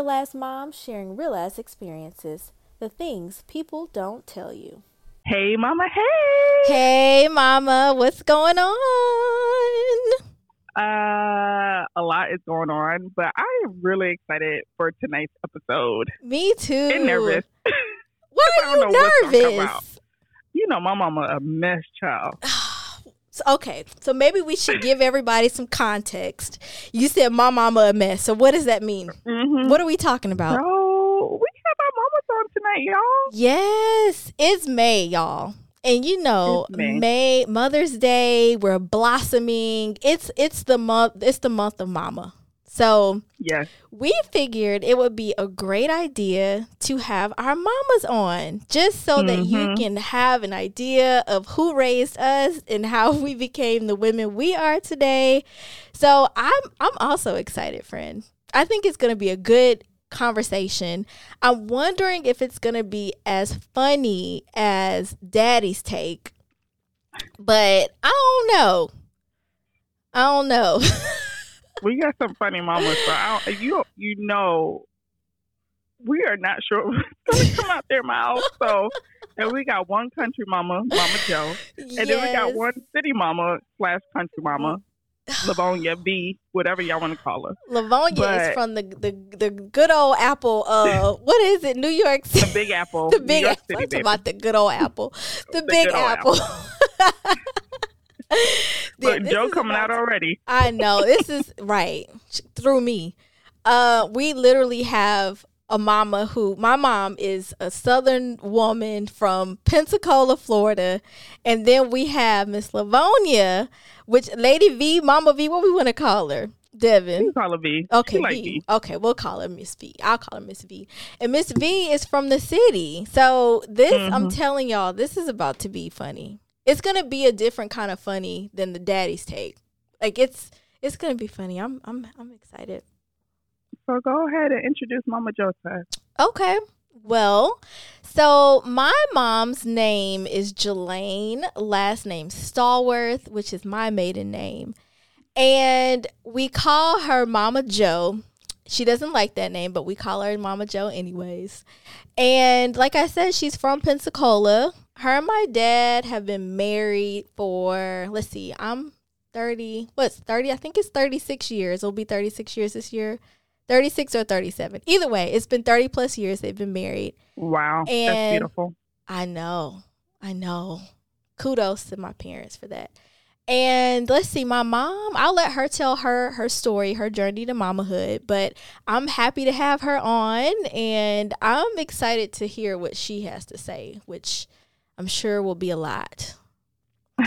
Real ass moms sharing real ass experiences. The things people don't tell you. Hey, Mama. Hey. Hey, Mama. What's going on? Uh, a lot is going on, but I am really excited for tonight's episode. Me too. And nervous. Why are you know what's gonna come out. nervous? You know, my mama a mess child. Okay, so maybe we should give everybody some context. You said my mama a mess. So what does that mean? Mm-hmm. What are we talking about? So we have our mamas on tonight, y'all. Yes, it's May, y'all. And you know, May. May Mother's Day, we're blossoming. It's it's the month it's the month of mama. So Yes. we figured it would be a great idea to have our mamas on just so that you Mhm. can have an idea of who raised us and how we became the women we are today. So I'm I'm also excited, friend. I think it's going to be a good conversation. I'm wondering if it's going to be as funny as Daddy's take. But I don't know. I don't know. We got some funny mamas, but I don't, you you know we are not sure what's come out their mouths. So and we got one country mama, Mama Joe. And then we got one city mama slash country mama, Livonia B, whatever y'all want to call her. Livonia is from the, the the good old apple. Uh, what is it? New York City. The Big Apple. The big apple. City, I'm talking baby. about the good old apple. The, The big old apple. Look, Yeah, Joe coming out already. I know this is right through me. Uh, we literally have a mama who my mom is a southern woman from Pensacola, Florida, and then we have Miss Livonia, which Lady V, Mama V, what we want to call her, Devin. We call her V. Okay, like V. V. Okay, we'll call her Miss V. I'll call her Miss V. And Miss V is from the city. So this, I'm Mhm. telling y'all, this is about to be funny. It's gonna be a different kind of funny than the daddy's take. Like it's it's gonna be funny. I'm I'm I'm excited. So go ahead and introduce Mama us. Okay. Well, so my mom's name is Jolene, last name Stallworth, which is my maiden name. And we call her Mama Joe. She doesn't like that name, but we call her Mama Joe anyways. And like I said, she's from Pensacola. Her and my dad have been married for, let's see, I'm 30, what's 30? I think it's 36 years. It'll be 36 years this year. 36 or 37. Either way, it's been 30 plus years they've been married. Wow, that's beautiful. I know. I know. Kudos to my parents for that. And let's see, my mom, I'll let her tell her her story, her journey to mamahood, but I'm happy to have her on and I'm excited to hear what she has to say, which I'm sure will be a lot.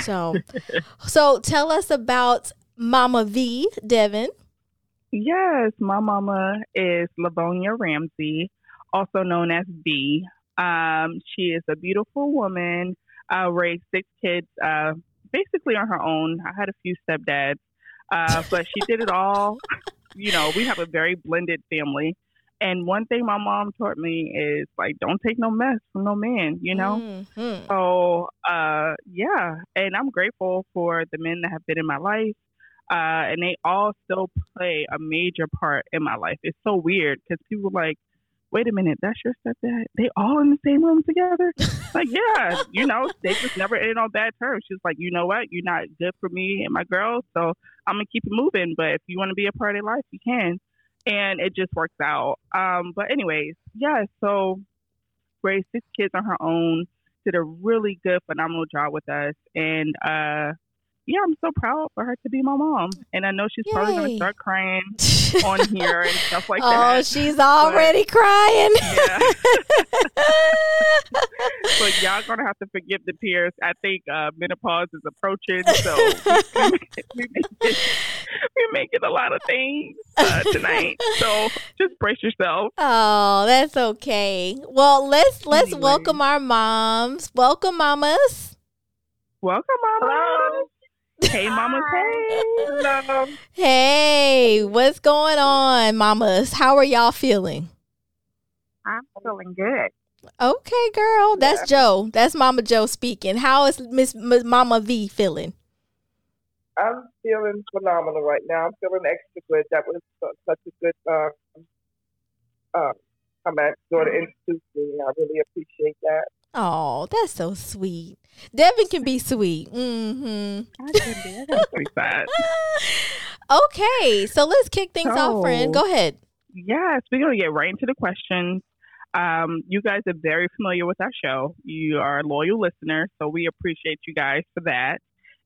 So so tell us about Mama V, Devin. Yes, my mama is Lavonia Ramsey, also known as V. Um, she is a beautiful woman. Uh, raised six kids, uh, basically on her own. I had a few stepdads, uh, but she did it all. You know, we have a very blended family. And one thing my mom taught me is like, don't take no mess from no man. You know. Mhm. So, uh, yeah, and I'm grateful for the men that have been in my life, uh, and they all still play a major part in my life. It's so weird because people are like, wait a minute, that's your stepdad? They all in the same room together? like, yeah, you know, they just never ended on bad terms. She's like, you know what, you're not good for me and my girls, so I'm gonna keep it moving. But if you want to be a part of life, you can, and it just works out. Um, but anyways, yeah, so raised six kids on her own did a really good, phenomenal job with us. And uh, yeah, I'm so proud for her to be my mom. And I know she's probably gonna start crying on here and stuff like oh, that. Oh, she's already crying. Yeah. so y'all gonna have to forgive the tears. I think uh, menopause is approaching, so we, we, making, we're making a lot of things uh, tonight. So just brace yourself. Oh, that's okay. Well, let's let's Anyway. welcome our moms. Welcome, mamas. Welcome, mama. Hey, mama. Hey. Hello. Hey, what's going on, mamas? How are y'all feeling? I'm feeling good. Okay, girl. That's Joe. That's Mama Joe speaking. How is Miss Mama V feeling? I'm feeling phenomenal right now. I'm feeling extra good. That was su- such a good uh, uh, comment. Sort of introduced me. I really appreciate that. Oh, that's so sweet. Devin can be sweet. Mm-hmm. I can be. I got three sides. okay, so let's kick things off, friend. Go ahead. Yes, we're to get right into the questions. Um, you guys are very familiar with our show. You are a loyal listeners, so we appreciate you guys for that.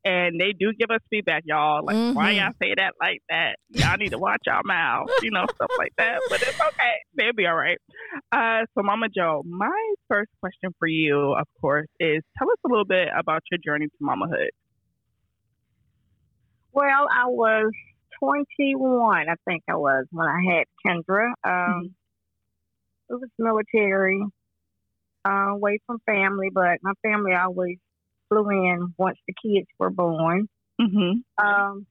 And they do give us feedback, y'all. Like, why Mhm. y'all say that like that? Y'all need to watch your mouth, you know, stuff like that. But it's okay. They'll be all right. Uh, so, Mama Joe, my first question for you, of course, is tell us a little bit about your journey to mamahood. Well, I was 21, I think I was, when I had Kendra. Um, It was military, uh, away from family, but my family always flew in once the kids were born. Mm-hmm. Um,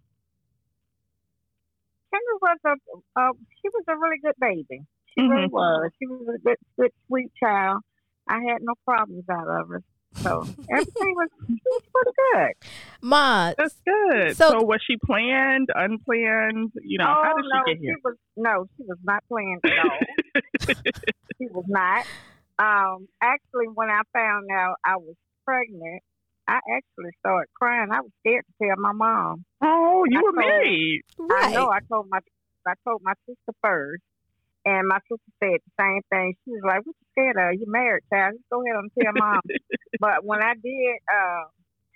Kendra was a, uh, she was a really good baby. She really Mhm. was. She was a good, good, sweet child. I had no problems out of her. So everything was, was pretty good. Ma, That's good. So- So, was she planned, unplanned? You know, how oh did no, she get here? was no, she was not playing at all. she was not. Um, actually, when I found out I was pregnant, I actually started crying. I was scared to tell my mom. Oh, you I were married. right. I know. I told my I told my sister first, and my sister said the same thing. She was like, "What you scared of? You married, child? Just go ahead and tell mom." but when I did uh,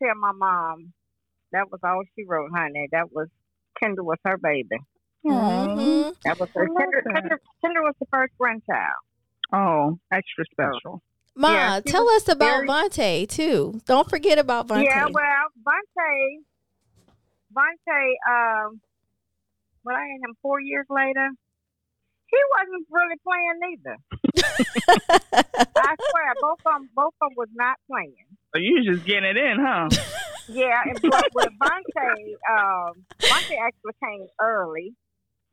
tell my mom, that was all she wrote, honey. That was Kendra was her baby. Mhm. That was her. I love Kendra, that. Kendra, Kendra was the first grandchild. Oh, extra special. Ma, Yeah, tell us about very- Vontae too. Don't forget about Vontae. Yeah, well, Vontae, Vontae, um, when I had him four years later, he wasn't really playing neither. I swear, both of them, both of them was not playing. So you just getting it in, huh? Yeah, and but with Vontae, um, Vontae actually came early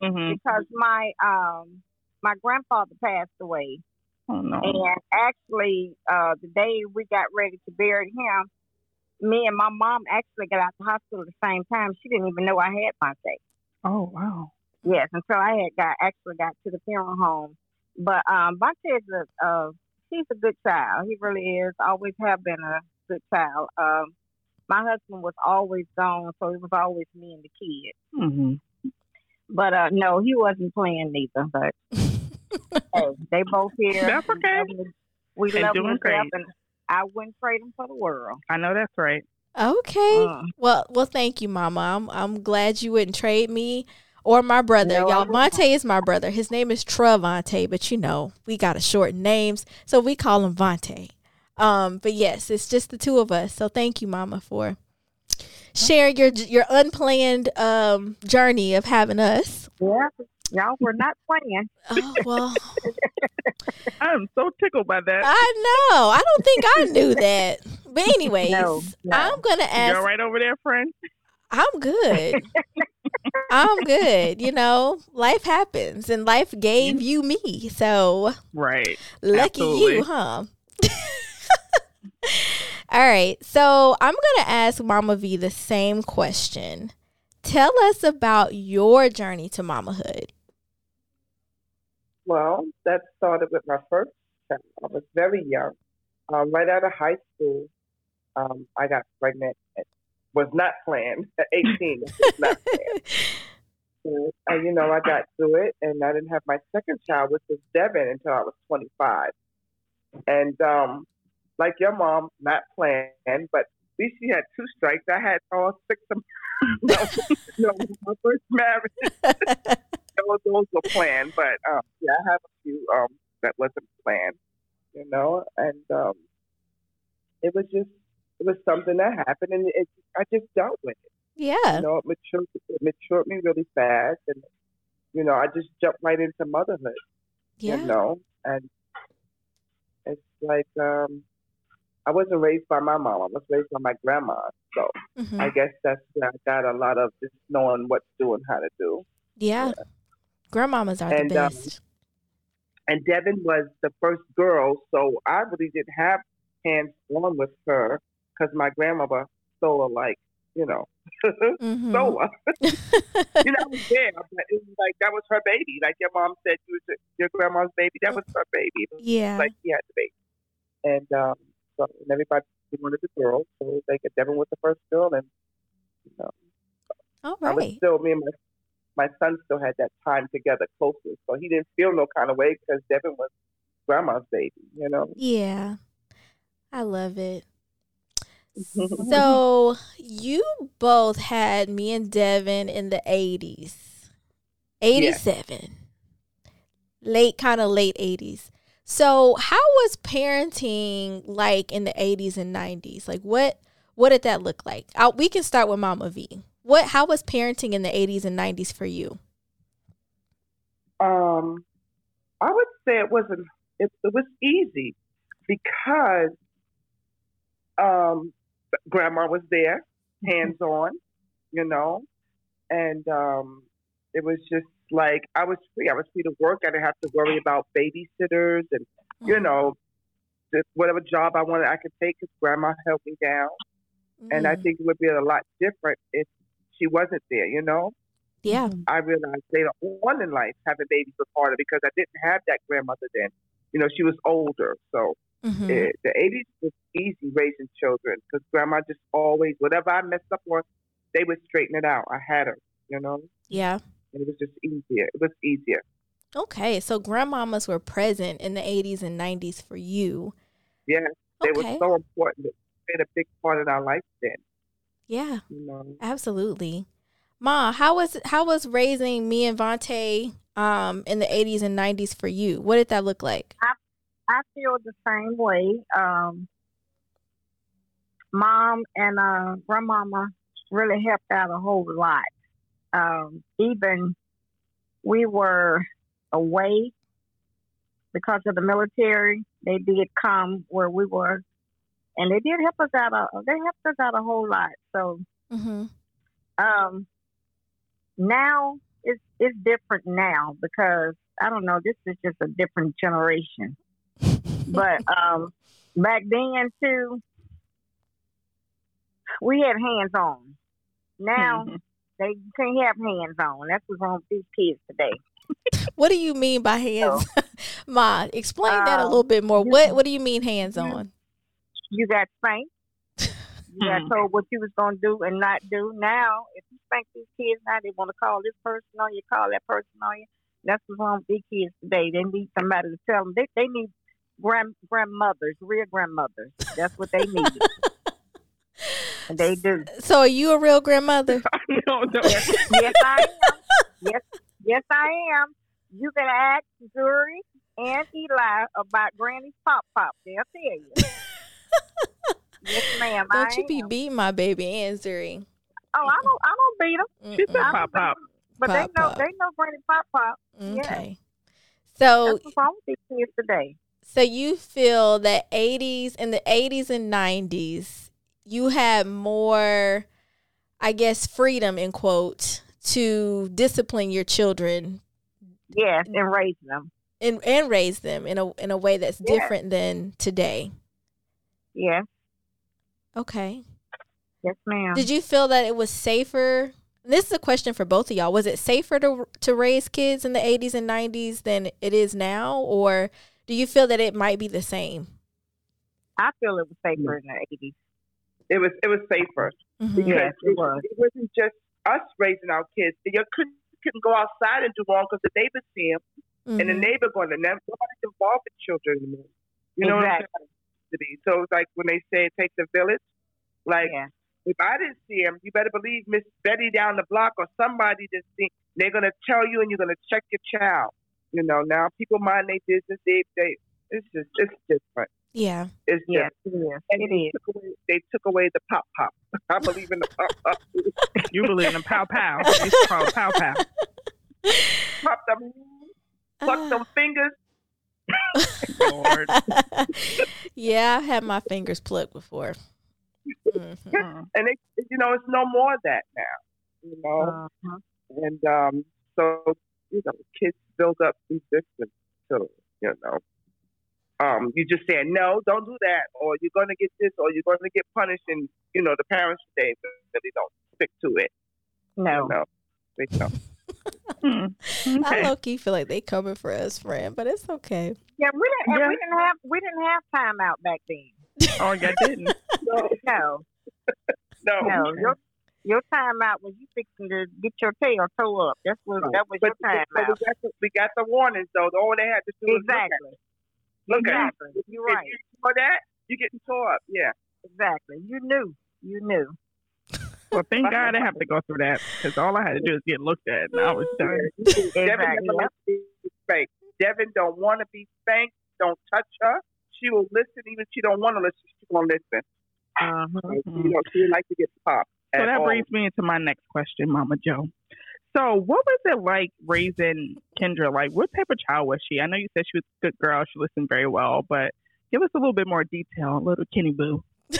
hmm because my um my grandfather passed away, Oh no. and actually, uh, the day we got ready to bury him, me and my mom actually got out the hospital at the same time. She didn't even know I had Vontae. Oh wow. Yes, until I had got actually got to the funeral home. But um, Vontae is a uh, he's a good child. He really is. Always have been a good child. Um, my husband was always gone, so it was always me and the kids. hmm But uh, no, he wasn't playing neither. But hey, they both here. That's okay. We And love doing them to great. and I wouldn't trade them for the world. I know that's right. Okay. Uh, Well, well, thank you, Mama. I'm I'm glad you wouldn't trade me or my brother. No, Y'all. Vontae is my brother. His name is Travante, but you know we got to shorten names, so we call him Vontae. Um, but yes, it's just the two of us. So thank you, Mama, for sharing your your unplanned um journey of having us. yeah, y'all were not playing. Oh well, I'm so tickled by that. I know. I don't think I knew that. But anyways, No, no. I'm gonna ask. You're right over there, friend. I'm good. I'm good. You know, life happens and life gave you me. So Right. lucky Absolutely. you, huh? All right. So I'm going to ask Mama V the same question. Tell us about your journey to mamahood. Well, that started with my first child. I was very young. Um, right out of high school, um, I got pregnant. It was not planned. At 18, it was not planned. So, uh, you know, I got through it, and I didn't have my second child, which was Devin, until I was 25. And um, like your mom, not planned, but at least she had two strikes. I had all six of no, no, my first marriage. Those, those were planned, but um, yeah, I have a few um, that wasn't planned, you know, and um, it was just it was something that happened, and it, I just dealt with it. Yeah. You know, it matured, it matured me really fast, and you know, I just jumped right into motherhood. Yeah. You know, and it's like um, I wasn't raised by my mom; I was raised by my grandma. So Mhm. I guess that's where I got a lot of just knowing what to do and how to do. Yeah. Grandmamas are And, the um, best. and Devin was the first girl, so I really didn't have hands on with her because my grandmother of like, you know, Mhm. so what? you know, I was there, but it was like that was her baby. Like your mom said, you was your grandma's baby. That was her baby. Was yeah. like she had the baby, and um, so and everybody wanted the girl, so they could Devin was the first girl, and you know, All I was right. still me and my my son still had that time together closer, so he didn't feel no kind of way because Devin was grandma's baby. You know. Yeah. I love it. So you both had me and Devin in the eighties. Eighty seven. Late kind of late eighties. So how was parenting like in the eighties and nineties? Like what what did that look like? Uh, we can start with Mama V. What how was parenting in the eighties and nineties for you? Um, I would say it wasn't. It, it was easy because um, grandma was there, hands on, you know, and um, it was just like I was free. I was free to work. I didn't have to worry about babysitters and you know, just whatever job I wanted, I could take because grandma held me down. And I Mm, think it would be a lot different if she wasn't there, you know. yeah. I realized later on in life having babies was harder because I didn't have that grandmother then. You know, she was older. So Mhm. eh, the 80s was easy raising children because grandma just always, whatever I messed up on, they would straighten it out. I had her, you know, Yeah. and it was just easier. It was easier. Okay, so grandmamas were present in the 80s and 90s for you. Yeah, they Okay. were so important. They played a big part in our life then, Yeah, you know. absolutely. Ma, how was how was raising me and Vontae um in the 80s and 90s for you? What did that look like? I feel the same way. Um, mom and uh, grandmama really helped out a whole lot. Um, even we were away because of the military. They did come where we were, and they did help us out. A, they helped us out a whole lot. So Mhm. um, now it's it's different now because I don't know. This is just a different generation. But um, back then too, we had hands on. Now Mhm. they can't have hands on. That's what's wrong with these kids today. What do you mean by hands? Ma, explain that a Um, little bit more. What what do you mean hands on? You got spanked. You got told what you was gonna do and not do. Now, if you spank these kids now, they want to call this person on you, call that person on you. That's what's wrong with these kids today. They need somebody to tell them. They they need grand grandmothers, real grandmothers. That's what they need. and they do. So are you a real grandmother? no, no. Yes, I am. Yes, yes, I am. You can ask Zuri and Eli about Granny's pop pop. They'll tell you. Yes, ma'am. Don't I you be am. beating my baby Anzuri. Oh, I don't. I don't beat them, She said pop pop. but Pop they know. pop. They know Granny pop pop. Okay. So That's what's wrong with these kids today. So you feel that 80s in the 80s and 90s you had more I guess freedom in quote to discipline your children Yes, and raising them. and, and raise them in a in a way that's Yeah. different than today. Yes, Okay. yes, ma'am. Did you feel that it was safer? This is a question for both of y'all. Was it safer to to raise kids in the 80s and 90s than it is now or do you feel that it might be the same? I feel it was safer in the eighties. It was it was safer Mhm. because Yes, it it, was. it wasn't just us raising our kids. You couldn't couldn't go outside and do wrong because the neighbors see them, and the Mhm. neighbor going to never nobody's involved with children anymore. You know what I'm saying? To be. So it's like when they say it takes a village, like Yeah. if I didn't see him, you better believe Miss Betty down the block or somebody just think they're gonna tell you and you're gonna check your child. You know, now people mind their business. They they it's just it's different. Yeah. It's Yes, just it is. and It they is. took away they took away the pop pop. I believe in the pop pop. You believe in pow pow. It's called pow pow. pop them ah. pluck them fingers. Lord. yeah, I've had my fingers plucked before. Mhm. Mm. And it you know, it's no more of that now. You know? Uh-huh. And um so, you know, kids build up resistance to, you know. um, you just saying no, don't do that, or you're going to get this, or you're going to get punished, and you know the parents they really don't stick to it. No, No, they don't. Hmm. I Okay. low key feel like they coming for us, friend, but it's okay. yeah, we didn't. Yeah. We didn't have. We didn't have time out back then. Oh, you didn't. No, No, no, no. Your your time out was you fixing to get your tail toe up. That's what. That was But, your time but we got the, we got the warnings though. All they had to do was Exactly. look at, Exactly. look at. You're If right. you saw that, you getting tore up. Yeah. Exactly. You knew. You knew. Well, thank God I have to go through that because all I had to do is get looked at and I was done. Devin Exactly. never likes to be spanked. Devin don't want to be spanked. Don't touch her. She will listen even if she don't want to listen. She's gonna listen. Uh-huh. You know, she would like to get popped. So that all. brings me into my next question, Mama Joe. So, what was it like raising Kendra? Like, what type of child was she? I know you said she was a good girl. She listened very well, but give us a little bit more detail. Little Kenny Boo. She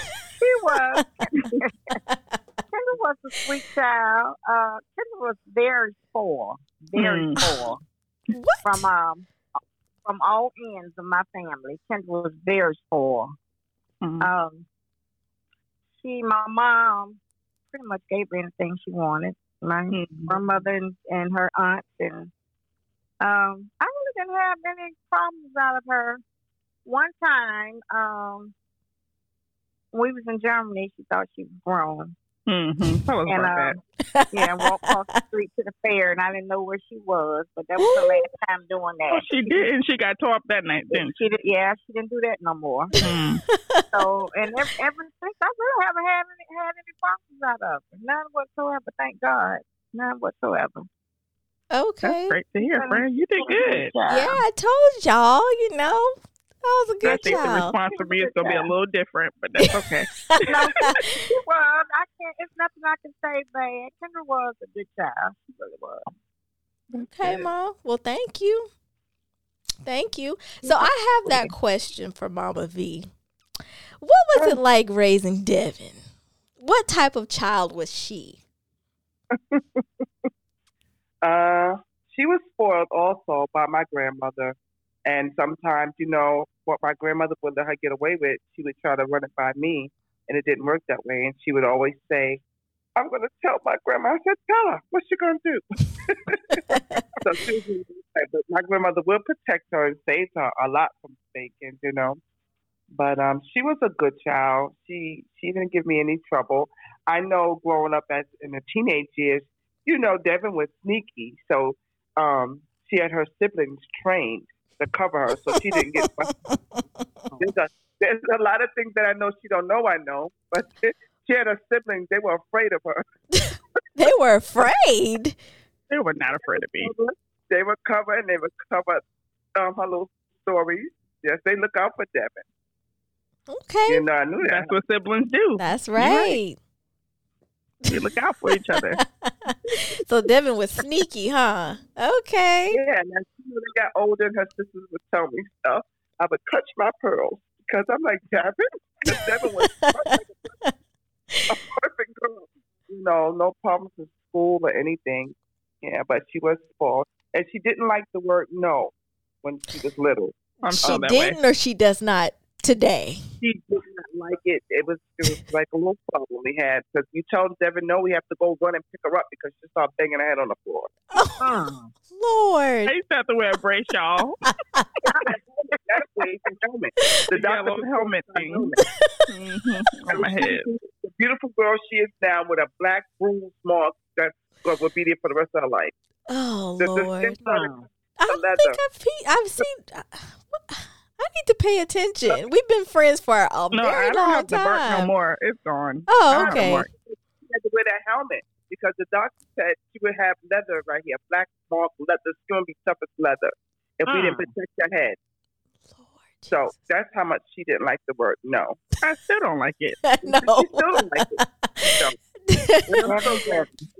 was. Kendra was a sweet child. Uh, Kendra was very spoiled. Very spoiled. What? From um from all ends of my family. Kendra was very spoiled. Mhm. Um she my mom pretty much gave her anything she wanted. My Mhm. my mother and, and her aunts and um I really didn't have any problems out of her. One time, um we was in Germany, she thought she was grown. Mhm. Tell us And about um, yeah, I walked across the street to the fair and I didn't know where she was, but that was the last time doing that. Oh, that. she did, and she got tore up that night, didn't She did, yeah, she didn't do that no more. Mm. So, and ever, ever since, I really haven't had any, had any problems out of it. None whatsoever, thank God. None whatsoever. Okay. That's great to hear, friend. You did good. Yeah, I told y'all, you know, I was a I good think the response from me is going to be a little different, but that's okay. no, she. I can't. It's nothing I can say bad. Kendra was a good child. She really was. Okay, Mom. Well, thank you. Thank you. So I have that question for Mama V. What was it like raising Devin? What type of child was she? Uh, she was spoiled also by my grandmother. And sometimes, you know, what my grandmother would let her get away with, she would try to run it by me, and it didn't work that way. And she would always say, I'm going to tell my grandma. I said, tell her. What's she going to do? so she. But my grandmother will protect her and save her a lot from spanking, you know. But um, she was a good child. She she didn't give me any trouble. I know growing up as in the teenage years, you know, Devin was sneaky, so um, she had her siblings trained to cover her, so she didn't get. there's a there's a lot of things that I know she don't know. I know, but she had her siblings; they were afraid of her. They were afraid. They were not afraid of me. They would cover and they would cover um, her little stories. Yes, they look out for Devin. Okay. You know, I knew that. That's what siblings do. That's right. right. We look out for each other. So Devin was sneaky, huh? Okay. Yeah, and as as got older and her sisters would tell me stuff, I would clutch my pearls because I'm like, Devin? Because Devin was perfect, a perfect girl. You know, no problems in school or anything. Yeah, but she was spoiled. And she didn't like the word no when she was little. I'm She that way. didn't or she does not today. She did not like it. It was it was like a little problem we had because we told Devin, no, we have to go run and pick her up because she started banging her head on the floor. Mm. Lord. I used to have to wear a brace, y'all. That's the Asian helmet. The The doctor yellow helmet thing on my head. the beautiful girl she is now with a black bruise mark that will be there for the rest of her life. Oh The- the Lord. skin color- I the don't think I've, pe- I've seen. uh, what- I need to pay attention. We've been friends for a No, very I don't long have the burnt no more. It's gone. Oh, okay. She had to wear that helmet because the doctor said she would have leather right here, black mark leather. The skin would be tough as leather if we didn't Mm. protect her head. Lord So Jesus. that's how much she didn't like the word no. I still don't like it. no. She still don't like it. So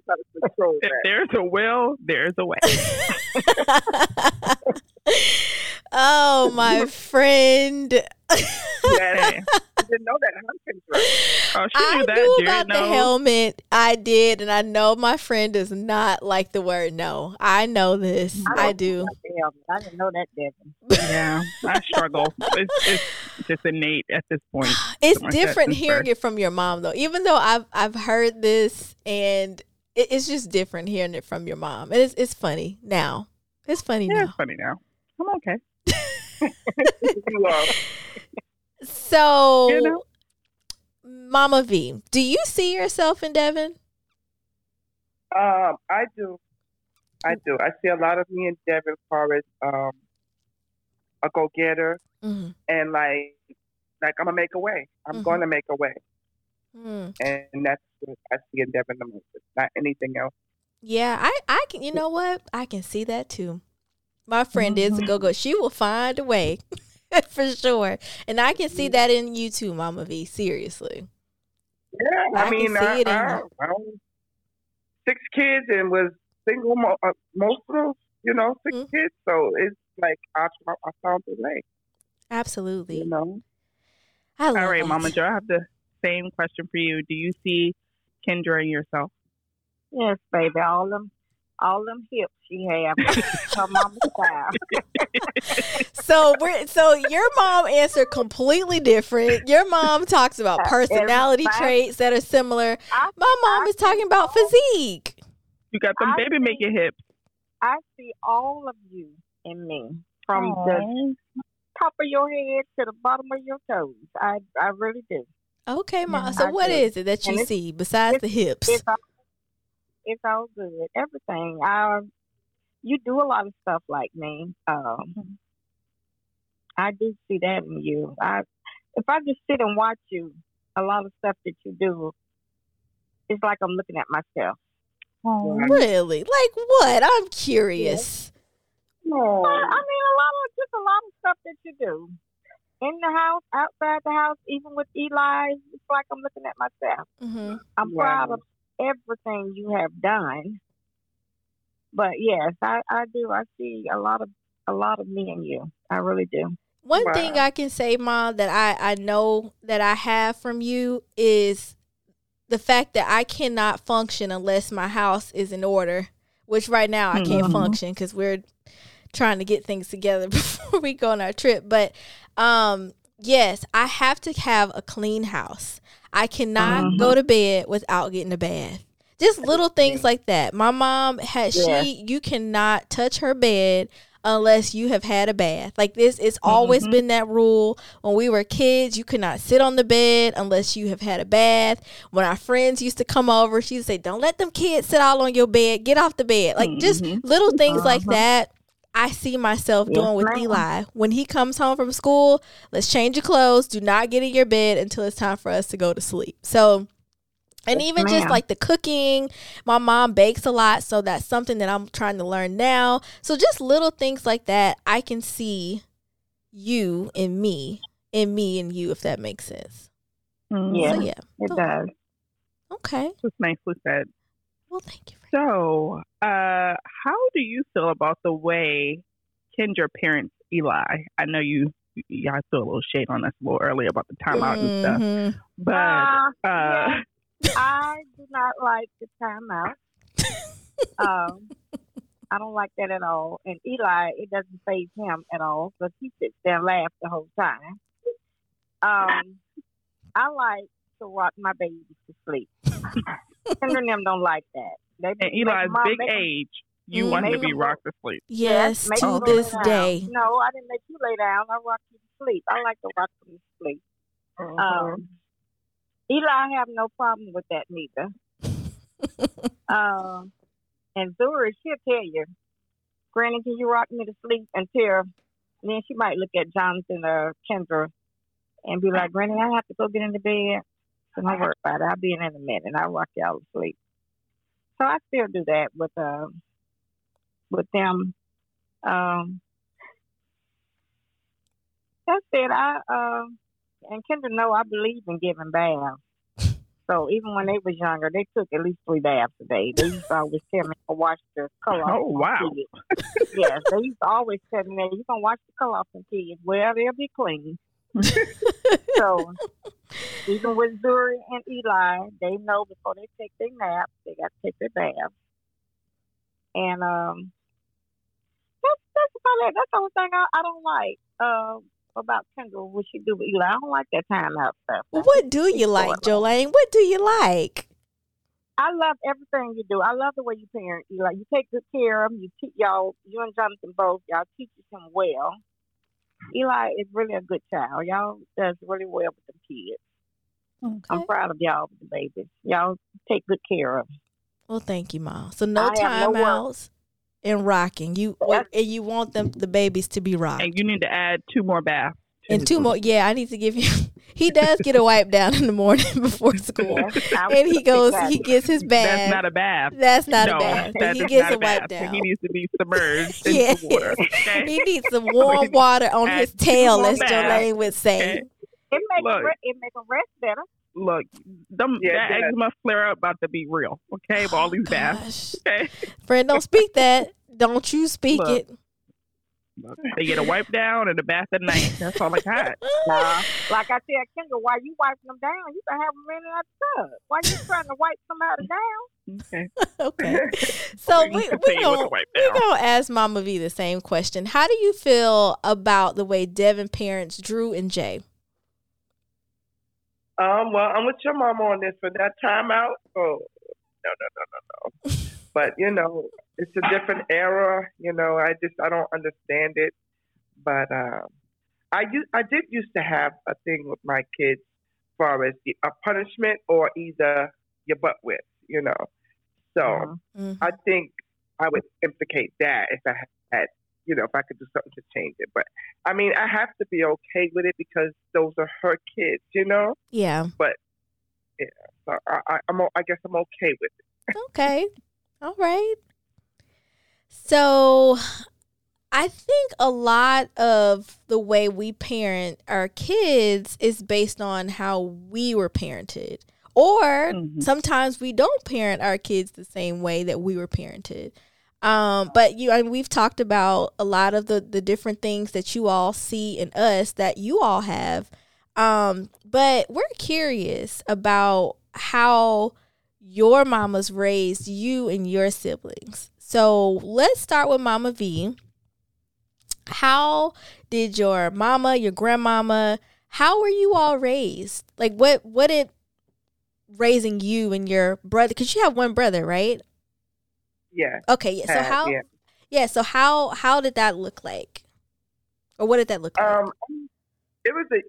glad to control If that. there's a will, there's a way. oh, my friend. Yes. I didn't know that. Hunting's right. Oh, she I knew that. knew Jared about the helmet. I did, and I know my friend does not like the word no. I know this. I I don't like. I didn't know that, Devin. Yeah, I struggle. It's, it's just innate at this point. It's Something like that different hearing birth. it from your mom, though. Even though I've I've heard this, and it, it's just different hearing it from your mom. And it's it's funny now. It's funny Yeah, now. it's funny now. I'm okay. So, You know? Mama V, do you see yourself in Devin? Um, I do. I do. I see a lot of me in Devin Forest, um, a go getter, Mm-hmm. and like, like I'm gonna make a way. I'm Mhm. going to make a way, Mm. and that's what I see in Devin the most. It's not anything else. Yeah, I I can. You know what? I can see that too. My friend is a Mhm. go go. She will find a way for sure, and I can see that in you too, Mama V. Seriously. Yeah, I I, can mean, see I, it in I. I six kids and was single mo- uh, most of those, you know, 6 Mhm. kids. So it's like I, I found the way, Absolutely. you know. I love All right, it. Mama Joe, I have the same question for you. Do you see Kendra in yourself? Yes, baby. All them, all them hips she have. Her mama's style. So we're so your mom answered completely different. Your mom talks about uh, personality Everybody- traits that are similar. I, My mom I is talking about physique. You got them I baby think- making hips. I see all of you in me, from the top of your head to the bottom of your toes. I, I really do. Okay, Ma. So what is it that you see besides the hips? It's all, it's all good. Everything. I, you do a lot of stuff like me. Um, I do see that in you. I, if I just sit and watch you, a lot of stuff that you do, it's like I'm looking at myself. Really? Like what? I'm curious. But, I mean, a lot of just a lot of stuff that you do in the house, outside the house, even with Eli. It's like I'm looking at myself. hmm I'm Wow. proud of everything you have done. But yes, I, I do. I see a lot of a lot of me in you. I really do. One Wow. thing I can say, mom, that I I know that I have from you is the fact that I cannot function unless my house is in order. Which right now I can't Mhm. function because we're trying to get things together before we go on our trip. But um, yes, I have to have a clean house. I cannot Mhm. go to bed without getting a bath. Just little things like that. My mom had Yeah. she you cannot touch her bed unless you have had a bath. Like this it's always Mhm. been that rule. When we were kids, you could not sit on the bed unless you have had a bath. When our friends used to come over, she would say, "Don't let them kids sit all on your bed. Get off the bed." Like just Mhm. little things like Uh-huh. that. I see myself Yes, doing with ma'am. Eli. When he comes home from school, let's change your clothes. Do not get in your bed until it's time for us to go to sleep. So, and Yes, even just like the cooking, my mom bakes a lot. So that's something that I'm trying to learn now. So just little things like that, I can see you and me, and me and you, if that makes sense. Yeah. So, yeah. It does. Okay. That's nicely said. Well, thank you. For So, uh, how do you feel about the way Kendra parents Eli? I know you y'all threw a little shade on us a little earlier about the timeout and stuff, Mhm. but Uh, uh, yeah, I do not like the timeout. um, I don't like that at all. And Eli, it doesn't phase him at all because he sits there and laughs the whole time. Um, I like to rock my babies to sleep. Kendra and them don't like that. They and make Eli's mom big make 'em- age, you Mhm. want him to be rocked to sleep. Yes, make to 'em lay this down. day. No, I didn't make you lay down. I rocked you to sleep. I like to rock them to sleep. Uh-huh. Um, Eli, I have no problem with that neither. um, and Zuri, she'll tell you, Granny, can you rock me to sleep until and then she might look at Jonathan or Kendra and be like, Granny, I have to go get into bed. So don't worry about it. I'll be in in a minute I'll rock y'all to sleep. So I still do that with uh, with them. Um, that's it. I uh, and Kendra know I believe in giving baths. So even when they was younger, they took at least three baths a day. They used to always tell me to wash the color. Oh, wow. yes, they used to always tell me that you gonna wash the color off on kids. Well, they'll be clean. so even with Zuri and Eli, they know before they take their nap, they got to take their bath. And um, that's that's about it. That's the only thing I, I don't like uh, about Kendall. What she do with Eli, I don't like that timeout stuff. Well, what do you like, Jolene? What do you like? I love everything you do. I love the way you parent Eli. You take good care of him. You teach y'all, you and Jonathan both, y'all teaches him well. Eli is really a good child. Y'all does really well with the kids. Okay. I'm proud of y'all with the babies. Y'all take good care of. 'em. Well, thank you, Mom. So no I have no and rocking. You That's- and you want them the babies to be rocked. And you need to add two more baths. To And two more. Yeah, I need to give you. He does get a wipe down in the morning before school, and he goes. exactly. He gets his bath. That's not a bath. That's not no, a bath. but that he is gets a a wipe bath. down. He needs to be submerged Yes. into water. Okay? He needs some warm water on his tail, more as baths. Jolene would say. Okay. It make Look. him re- it make him rest better. Look, them, Yeah, that yeah. eczema flare up about to be real. Okay, of all these oh, baths. Okay, Friend, don't speak that. Don't you speak Look. it. They get a wipe down and a bath at night. That's all I got. Nah. Like I tell Kendall, while you wiping them down, you can have them in that tub. Why you trying to wipe somebody down? Okay, okay. So We we can we continue with the gonna we down. gonna ask Mama V the same question. How do you feel about the way Devin parents Drew and Jay? Um, well, I'm with your mom on this for that timeout. Oh, no, no, no, no, no. but you know, it's a different era. You know, I just I don't understand it. But um, I used I did used to have a thing with my kids, as far as a punishment or either your butt whip. You know, so Mhm. I think I would implicate that if I had, you know, if I could do something to change it. But I mean, I have to be okay with it because those are her kids. You know. Yeah. But yeah, So I, I, I'm, I guess I'm okay with it. Okay. All right. So I think a lot of the way we parent our kids is based on how we were parented. Or Mhm. sometimes we don't parent our kids the same way that we were parented. Um, but you and we've talked about a lot of the the different things that you all see in us that you all have. Um, but we're curious about how your mamas raised you and your siblings. So let's start with Mama V. How did your mama, your grandmama, how were you all raised? Like what what did raising you and your brother cuz you have one brother, right? Yeah. Okay, yeah. So had, how yeah. yeah, so how how did that look like? Or what did that look like? Um, it was a,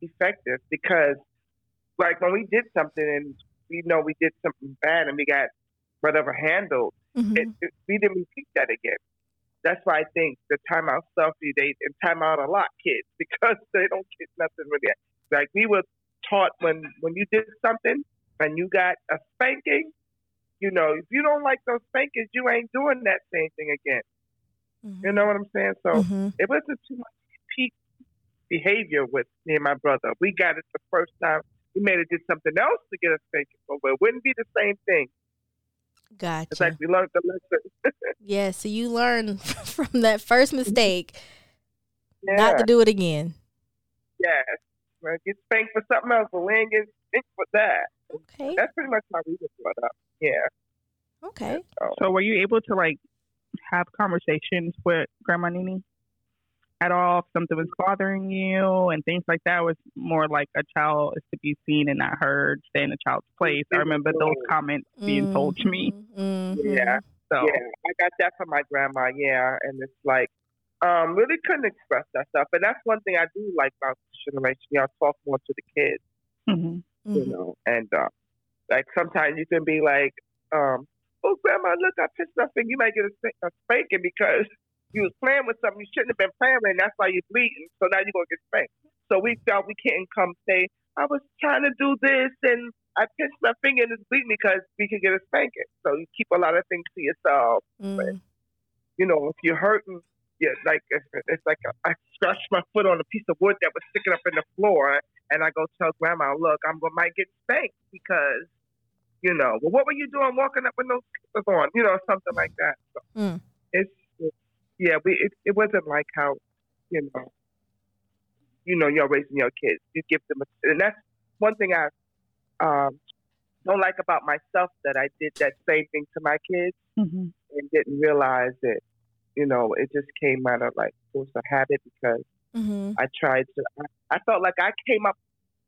effective because, like, when we did something and we know we did something bad and we got whatever handled, Mhm. it, it, we didn't repeat that again. That's why I think the timeout stuff, they they time out a lot, kids, because they don't get nothing really. Like we were taught when when you did something and you got a spanking, you know, if you don't like those spankings, you ain't doing that same thing again. You know what I'm saying? So Mhm. it wasn't too much peak behavior with me and my brother. We got it the first time. We made it did something else to get a spanking, but it wouldn't be the same thing. Gotcha. It's like we learned the lesson. yeah, so you learn from that first mistake Yeah. not to do it again. Yes. Well, get spanked for something else, but we ain't get spanked for that. Okay. That's pretty much how we were brought up. Yeah. Okay. So, So were you able to like have conversations with Grandma Nini at all if something was bothering you and things like that? Was more like a child is to be seen and not heard, stay in a child's place. I remember those comments being told to me. Mhm. yeah. So Yeah. I got that from my grandma. Yeah. And it's like, um, really couldn't express that stuff. And that's one thing I do like about this generation. Y'all talk more to the kids. mhm. you Mhm. know. And uh, like sometimes you can be like, um, "Oh, grandma, look, I pissed my finger. You might get a, a spanking because you was playing with something you shouldn't have been playing with, and that's why you're bleeding. So now you're gonna get spanked." So we felt we can't come say, "I was trying to do this and I pissed my finger and it's bleeding," because we can get a spanking. So you keep a lot of things to yourself. Mhm. You know, if you're hurting. Yeah, like it's, like I scratched my foot on a piece of wood that was sticking up in the floor, and I go tell grandma, "Look, I'm gonna might get spanked because, you know, well, what were you doing walking up with no slippers on? You know, something like that." So Mm. it's yeah, we it, it wasn't like how, you know, you know you're raising your kids. You give them, a, and that's one thing I um, don't like about myself that I did that same thing to my kids Mm-hmm. and didn't realize it. You know, it just came out of like it was a habit because Mm-hmm. I tried to. I, I felt like I came up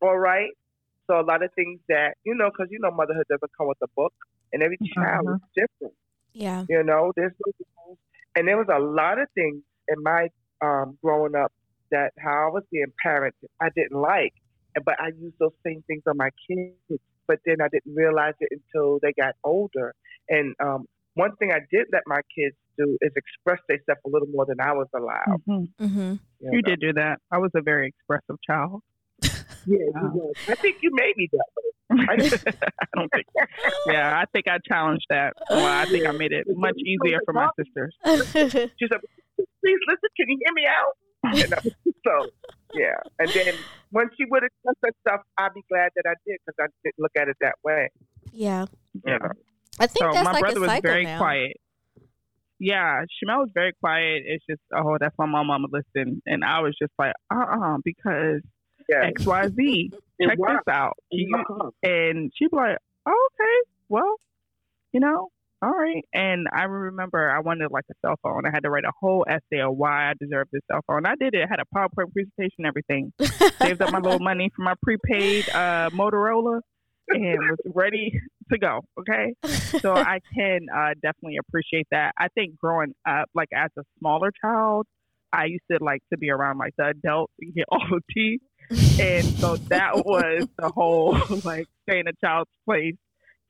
all right. So a lot of things that you know, because you know, motherhood doesn't come with a book, and every child is different. Yeah. You know, there's no. And there was a lot of things in my um, growing up that how I was being parented, I didn't like, but I used those same things on my kids. But then I didn't realize it until they got older. And um, one thing I did let my kids do is express themselves a little more than I was allowed. Mm-hmm. Mm-hmm. You, You did do that. I was a very expressive child. Yeah. you I think you made me that way. I don't think. Yeah, I think I challenged that. Well, I think I made it much easier for my sisters. She said, "Please listen. Can you hear me out?" You know? so, yeah. And then when she would express that stuff, I'd be glad that I did because I didn't look at it that way. yeah. Yeah. I think So that's my like brother a was very now. quiet. Yeah, Shemel was very quiet. It's just, oh, that's why my mom. I'm listen, and I was just like, uh, uh because Yeah. X, Y, Z. Check worked. this out. It and she'd be like, oh, okay, well, you know, all right. And I remember I wanted like a cell phone. I had to write a whole essay of why I deserved this cell phone. I did it. I had a PowerPoint presentation, everything. Saved up my little money for my prepaid uh, Motorola and was ready to go. Okay. So I can uh, definitely appreciate that. I think growing up, like as a smaller child, I used to like to be around like the adults and get all the tea. And so that was the whole like stay in a child's place.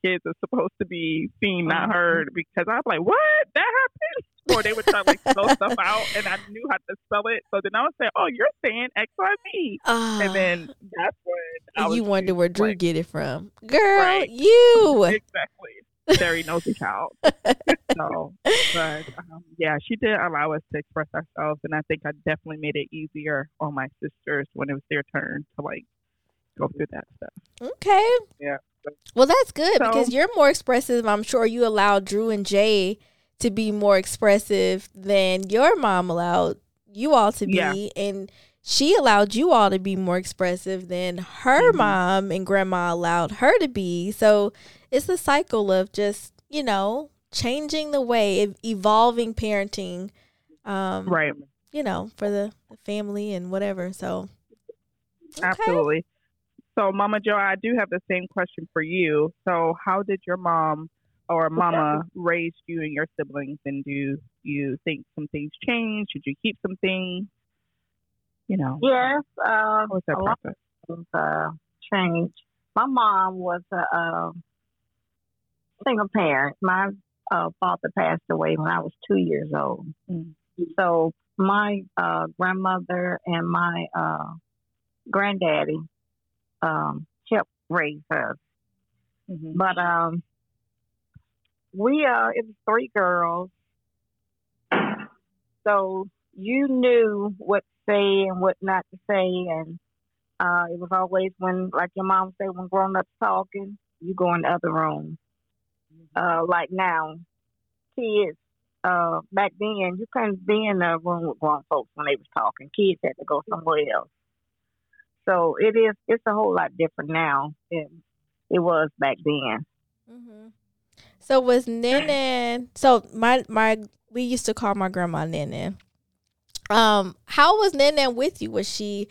Kids are supposed to be seen, not heard, because I'm like, what? That happened? Or they would try to like spell stuff out, and I knew how to spell it. So then I would say, oh, you're saying X, Y, Z. Ah, And then that's when I was you wonder where Drew like, get it from, girl. Right. You. exactly. Very nosy child. so, but um, yeah, she did allow us to express ourselves, and I think I definitely made it easier on my sisters when it was their turn to like go through that stuff. Okay. Yeah. Well, that's good So- because you're more expressive. I'm sure you allowed Drew and Jay to be more expressive than your mom allowed you all to be, Yeah. and she allowed you all to be more expressive than her Mhm. mom and grandma allowed her to be. So it's a cycle of just you know changing the way, evolving parenting. Um, Right. You know, for the, the family and whatever. So okay. Absolutely. So, Mama Joe, I do have the same question for you. So, how did your mom or mama raise you and your siblings? And do you think some things changed? Did you keep some things? You know, Yes, uh, what was a lot process? of uh, change. My mom was a, uh single parent. My uh, father passed away when I was two years old. Mm. So my uh, grandmother and my uh, granddaddy um, helped raise us. Mhm. But um, we uh, it was three girls, so you knew what say and what not to say, and uh, it was always when, like your mom said, when grown ups talking, you go in the other room. Uh, like now, kids. Uh, back then, you couldn't be in the room with grown folks when they was talking. Kids had to go somewhere else. So it is. It's a whole lot different now than it was back then. hmm So was Nene? So my my we used to call my grandma Nene. Um, how was Nan Nan with you? Was she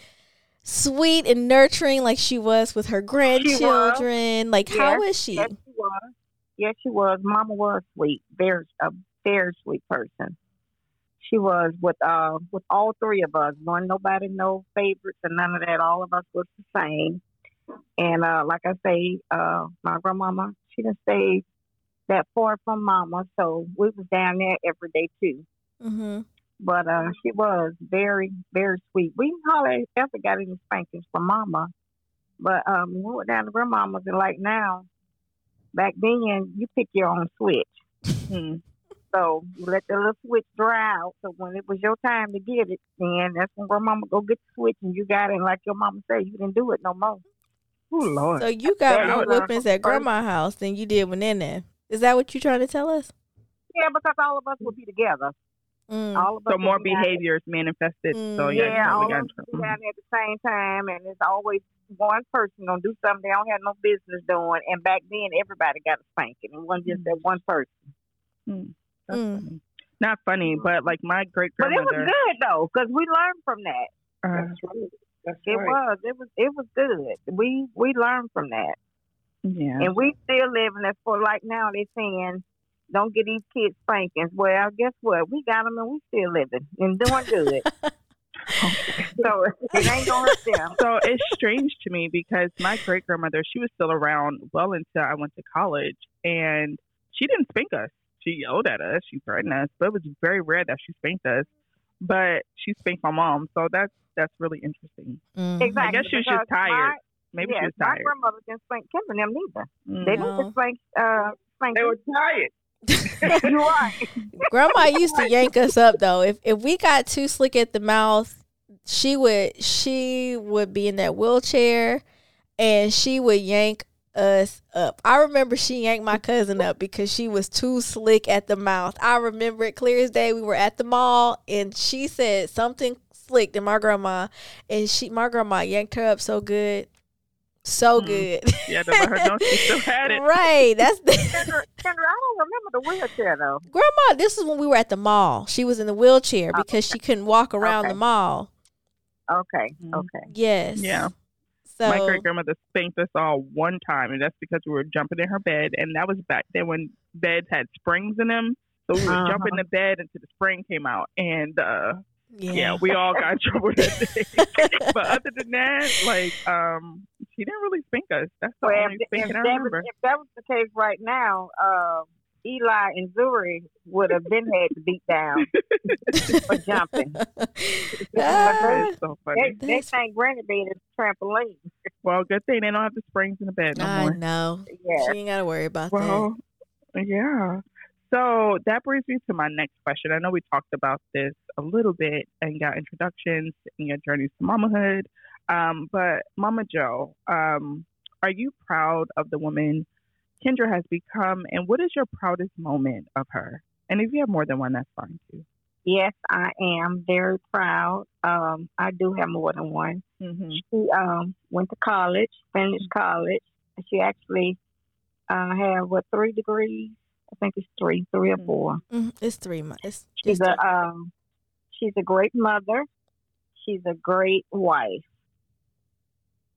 sweet and nurturing like she was with her grandchildren? Like how was she? Yes, she was. Yes, she was. Mama was sweet. Very a very sweet person. She was with uh with all three of us. One nobody no favorites and none of that. All of us was the same. And uh like I say, uh my grandmama, she didn't stay that far from mama, so we was down there every day too. Mm-hmm. But uh she was very, very sweet. We hardly ever got any spankings from mama. But um we went down to grandmama's and like now, back then you pick your own switch. Hmm. So you let the little switch dry out. So when it was your time to get it, then that's when grandmama go get the switch and you got it. And like your mama said, you didn't do it no more. Oh Lord. So you got Yeah, more I was whoopings at grandma's house than you did with Nene. Is that what you're trying to tell us? Yeah, because all of us would be together. Mm. All of us So more will be down there- behaviors manifested. So Mm. yeah, Yeah, you all of got us in will be down at the same time, and it's always one person gonna do something they don't have no business doing. And back then, everybody got a spanking. It wasn't just that one person. Mm. That's Mm. funny. Not funny, but like my great grandmother. But it was good though, because we learned from that. Uh, That's right. That's It right. was. It was. It was good. We we learned from that, yeah. and we still living it for like now. They saying, don't get these kids spankings. Well, guess what? We got them, and we still living and doing good. so it ain't gonna hurt them. so it's strange to me because my great grandmother, she was still around well until I went to college, and she didn't spank us. She yelled at us, she threatened us, but it was very rare that she spanked us. But she spanked my mom, so that's that's really interesting. Mhm. Exactly. I guess she was just tired. My, Maybe yes, she was tired. my tired. grandmother didn't spank Kim and them neither. Mm. They No. didn't spank. Uh, spank. They were tired. Grandma used to yank us up though. If if we got too slick at the mouth, she would she would be in that wheelchair and she would yank us up. I remember she yanked my cousin up because she was too slick at the mouth. I remember it clear as day. We were at the mall and she said something slick to my grandma and she my grandma yanked her up so good. So Mm. good. Yeah, to let her know she still had it. right. That's the Kendra, Kendra, I don't remember the wheelchair though. Grandma, this is when we were at the mall. She was in the wheelchair Oh, because she couldn't walk around Okay. the mall. Okay. Mhm. Okay. Yes. Yeah. So my great grandmother spanked us all one time, and that's because we were jumping in her bed, and that was back then when beds had springs in them. So we would jump Uh-huh. in the bed until the spring came out, and uh, yeah. yeah, we all got in trouble that day. but other than that, like, um, she didn't really spank us. That's the Well, only if, if, spanking I that was, remember. if that was the case right now, uh, Eli and Zuri would have been had to beat down for jumping. Ah, so They, funny. they That's- think granny bed is a trampoline. Well, good thing they don't have the springs in the bed no I more. know. Yeah. She ain't got to worry about that. Yeah. So that brings me to my next question. I know we talked about this a little bit and got introductions in your journeys to mamahood. Um, but Mama Joe, um, are you proud of the woman Kendra has become, and what is your proudest moment of her? And if you have more than one, that's fine too. Yes, I am very proud. Um, I do have more than one. Mm-hmm. She um, went to college, finished college. She actually uh, had what three degrees? I think it's three, three or Mm. four. Mhm. It's three months. She's a um, she's a great mother. She's a great wife,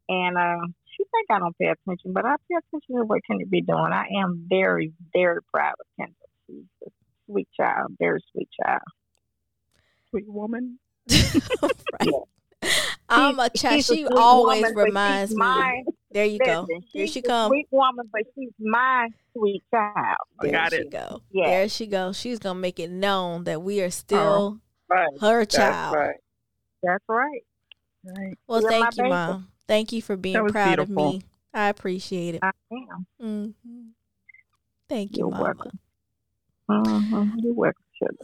and uh, she think I don't pay attention, but I pay attention to what Kendra be doing. I am very, very proud of Kendra. She's a sweet child, very sweet child. Sweet woman. right. I'm a child. She's a She always woman, reminds me. my- There you go. Listen, Here she's she comes. Sweet woman, but she's my sweet child. I There got she it. go. Yeah. There she goes. She's gonna make it known that we are still Right. her That's child. right. That's right. Right. Well, You're thank you, baby. mom. Thank you for being proud beautiful. of me. I appreciate it. I am. hmm Thank you, You're mama. welcome. Mm-hmm. You're welcome.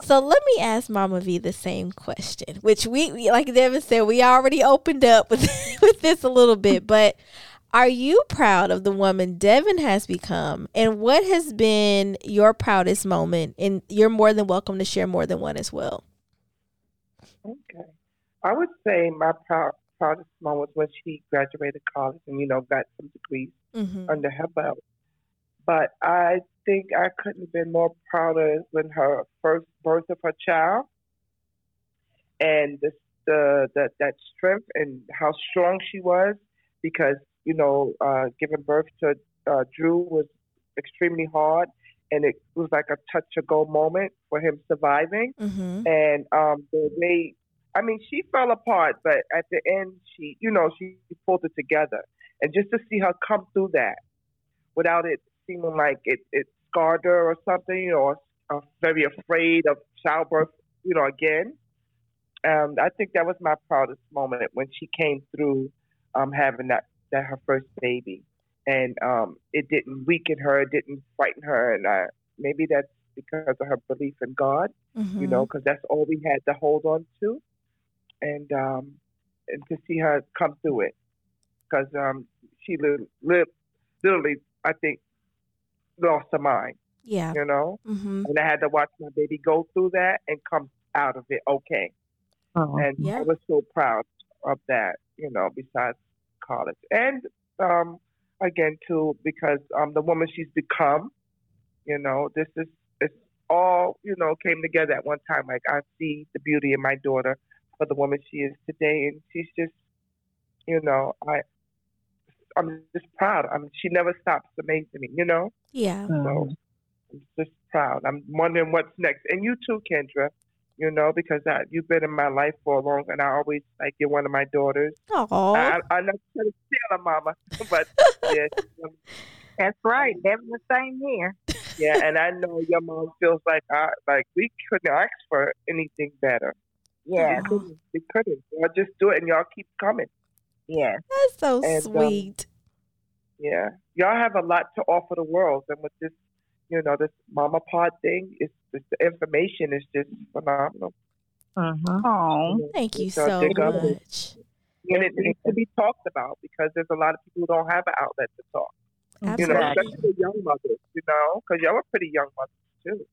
So let me ask Mama V the same question, which we, we- like Devin said, we already opened up with with this a little bit. But are you proud of the woman Devin has become, and what has been your proudest moment? And you're more than welcome to share more than one as well. Okay. I would say my proud, proudest moment was when she graduated college and, you know, got some degrees Mm-hmm. under her belt. But I think I couldn't have been more prouder when her first birth of her child and the, the, the that strength and how strong she was because, you know, uh, giving birth to uh, Drew was extremely hard and it was like a touch or go moment for him surviving Mm-hmm. and um the way I mean she fell apart, but at the end she you know she pulled it together, and just to see her come through that without it seeming like it it scarred her or something, you know, or, or very afraid of childbirth, you know, again. Um, I think that was my proudest moment when she came through um, having that that her first baby, and um, it didn't weaken her, it didn't frighten her, and I, maybe that's because of her belief in God Mm-hmm. you know, because that's all we had to hold on to, and um, and to see her come through it, because um, she li- li- literally, I think, lost her mind, yeah. you know, Mm-hmm. and I had to watch my baby go through that and come out of it okay. Oh. And Yeah. I was so proud of that, you know, besides college. And um, again, too, because um, the woman she's become, you know, this is, it's all, you know, came together at one time. Like, I see the beauty in my daughter for the woman she is today. And she's just, you know, I, I'm just proud. I'm. she never stops amazing me, you know? Yeah. So I'm just proud. I'm wondering what's next. And you too, Kendra, you know, because I, you've been in my life for a long and I always like you're one of my daughters. Oh. I, I, I'm not trying to steal her, mama, but yeah, That's right. That's the same here. yeah, and I know your mom feels like I, like we couldn't ask for anything better. Yes, Oh. We couldn't. Y'all just do it and y'all keep coming. Yeah. That's so And, um, sweet. Yeah. Y'all have a lot to offer the world. And with this, you know, this Mama Pod thing, it's just, the information is just phenomenal. Mm-hmm. Oh, Thank you So so dig up. much. And it needs to be talked about because there's a lot of people who don't have an outlet to talk. You know, Absolutely. especially the young mothers, you know, because y'all are pretty young mothers too.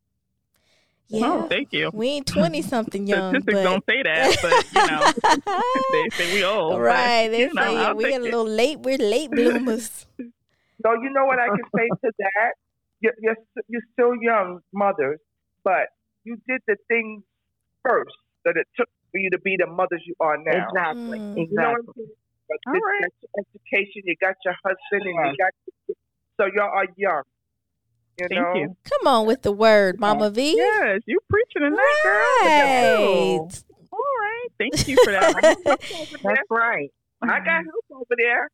Yeah. oh, thank you. We ain't 20 something young. Statistics but... don't say that, but you know, they say we old. but, right. They you know, say we take get a it. little late. We're late bloomers. So you know what I can say to that? You're, you're, you're still young mothers, but you did the things first that it took for you to be the mothers you are now. Exactly. Mm. You know what I'm saying? But All this, right. got your education, you got your husband, and Right. you got your, so y'all are young. You Thank know, you. Come on with the word, Mama V. Yes, you preaching tonight, girl. Look at you. Right. All right. Thank you for that. That's right. I got mm-hmm. help over there.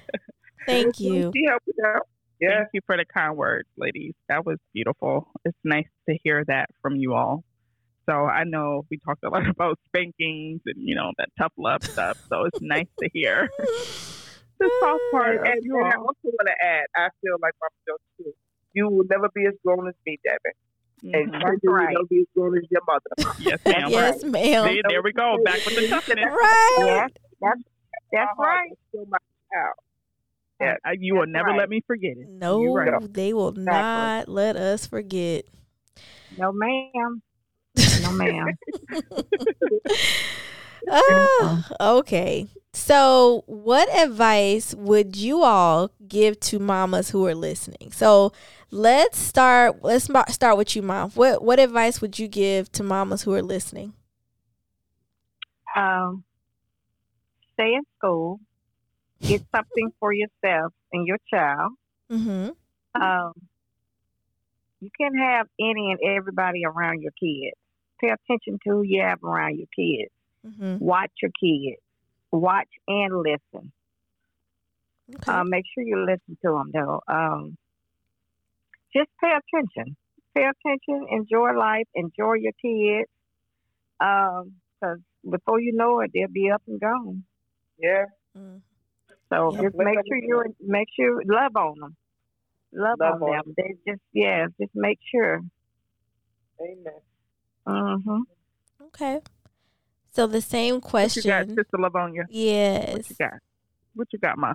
Thank you. She helping out. Yeah, Thank you for the kind words, ladies. That was beautiful. It's nice to hear that from you all. So I know we talked a lot about spankings and you know that tough love stuff. So it's nice to hear the soft part and, of and, you and I also want to add, I feel like my feels too. You will never be as grown as me, Devin, and Mhm. Cindy will right. never be as grown as your mother. Yes, ma'am. Yes, ma'am. See, there we go. Back with the toughness. Right. Yes, that's that's My right. still my child. Yeah. You will never right. let me forget it. No, right. they will not let us forget. No, ma'am. No, ma'am. Ah, okay. So, what advice would you all give to mamas who are listening? So, let's start. Let's start with you, mom. What what advice would you give to mamas who are listening? um, stay in school. Get something for yourself and your child. Mm-hmm. Um, you can have any and everybody around your kids. Pay attention to who you have around your kids. Mm-hmm. Watch your kids. Watch and listen. Okay. Uh, make sure you listen to them, though. Um, just pay attention. Pay attention. Enjoy life. Enjoy your kids. Because before you know it, they'll be up and gone. Yeah, Mm. So Yeah. just make sure you make sure love on them. Love, Love on on them. They just yeah, just make sure. amen. hmm Okay. So the same What you got, question. Sister Lavonia? Yes. What you got? What you got, Ma?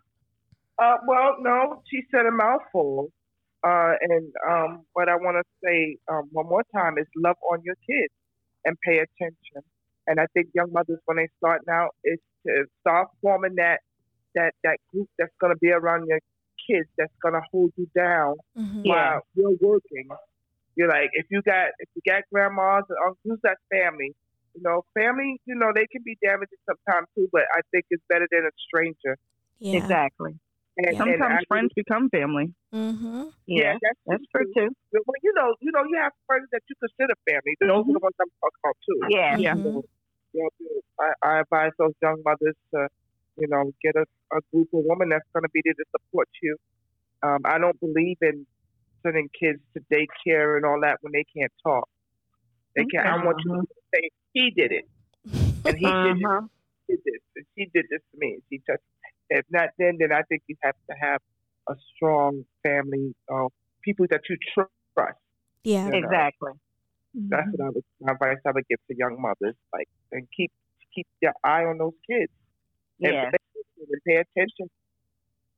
Uh, well, no, she said a mouthful. Uh, and um, what I want to say um, one more time is love on your kids and pay attention. And I think young mothers, when they start now, is to start forming that that that group that's going to be around your kids, that's going to hold you down Mhm. Yeah. while you're working. You're like, if you got if you got grandmas and uncles, that's family. You know, family. You know, they can be damaging sometimes too, but I think it's better than a stranger. Yeah. Exactly. And, and Sometimes I- friends become family. Mm-hmm. Yeah, that's, that's true too. Well, you know, you know, you have friends that you consider family. Those are the ones I'm talking about too. Yeah. Yeah. Mhm. You know, I, I advise those young mothers to, you know, get a, a group of women that's going to be there to support you. Um, I don't believe in sending kids to daycare and all that when they can't talk. They can't. I want you to say he did it and he did, it, Uh-huh. did this and she did this to me. And she touched. If not, then then I think you have to have a strong family of people that you trust. Yeah. you know. Exactly. That's what I would my advice I would give to young mothers. Like and keep keep your eye on those kids. And Yeah. pay- and pay attention.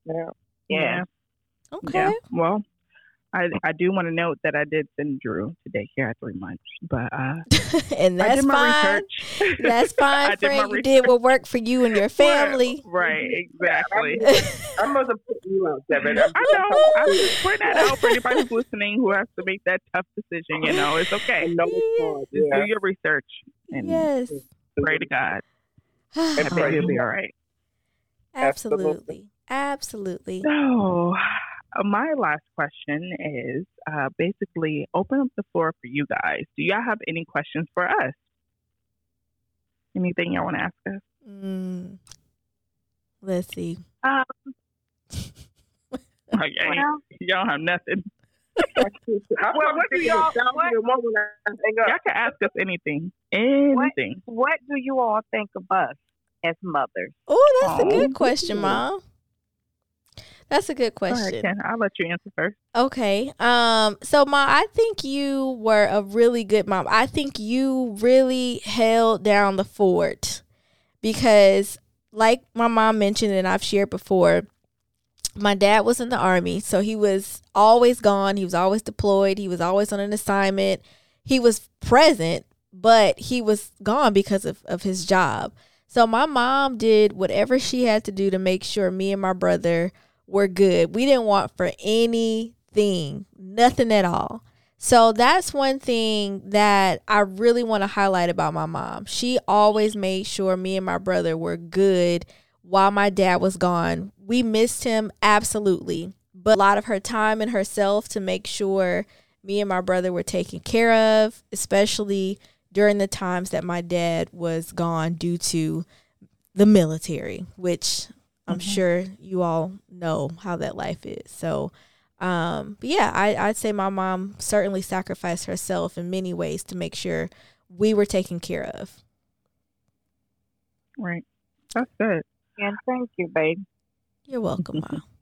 Yeah. Yeah. Okay. Yeah. Well, I I do want to note that I did send Drew to daycare at three months, but uh, and I that's did my fine. research. That's fine, I did my friend. You did what worked for you and your family. Right, exactly. I must have put you out, Devin. I'm know. I'm just pointing that out for anybody who's listening who has to make that tough decision. You know, it's okay. know it's hard. Just Yeah. do your research and yes. pray to God. And think pray. you'll be all right. Absolutely. Absolutely. So, uh, my last question is uh, basically open up the floor for you guys. Do y'all have any questions for us? Anything y'all want to ask us? Mm. Let's see. Um, okay, Well, y'all have nothing. Well, Well, what do y'all- what- Y'all can ask us anything. Anything. what do you all think of us as mothers? Oh, that's a Oh. good question, Mom. That's a good Go ahead, question. I'll let you answer first. Okay. Um, so Ma, I think you were a really good mom. I think you really held down the fort because like my mom mentioned and I've shared before, my dad was in the army, so he was always gone, he was always deployed, he was always on an assignment. He was present, but he was gone because of, of his job. So my mom did whatever she had to do to make sure me and my brother were good. We didn't want for anything, nothing at all. So that's one thing that I really want to highlight about my mom. She always made sure me and my brother were good while my dad was gone. We missed him absolutely, but a lot of her time and herself to make sure me and my brother were taken care of, especially during the times that my dad was gone due to the military, which I'm sure you all know how that life is. So, um, but yeah, I, I'd say my mom certainly sacrificed herself in many ways to make sure we were taken care of. Right. That's good. And thank you, babe. You're welcome, Mom.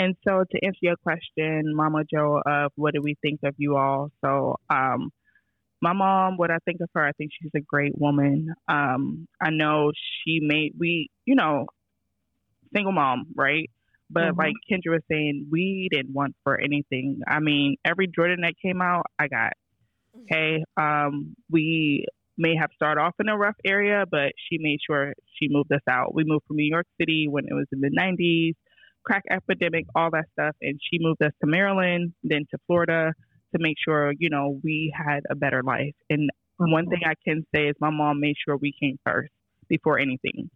And so to answer your question, Mama Joe, of what do we think of you all? So, um, my mom, what I think of her, I think she's a great woman. Um, I know she made we, you know, single mom, right? But Mhm. like Kendra was saying, we didn't want for anything. I mean, every Jordan that came out, I got. Okay. Um, we may have started off in a rough area, but she made sure she moved us out. We moved from New York City when it was in the 90s, crack epidemic, all that stuff. And she moved us to Maryland, then to Florida to make sure, you know, we had a better life. And one thing I can say is my mom made sure we came first before anything.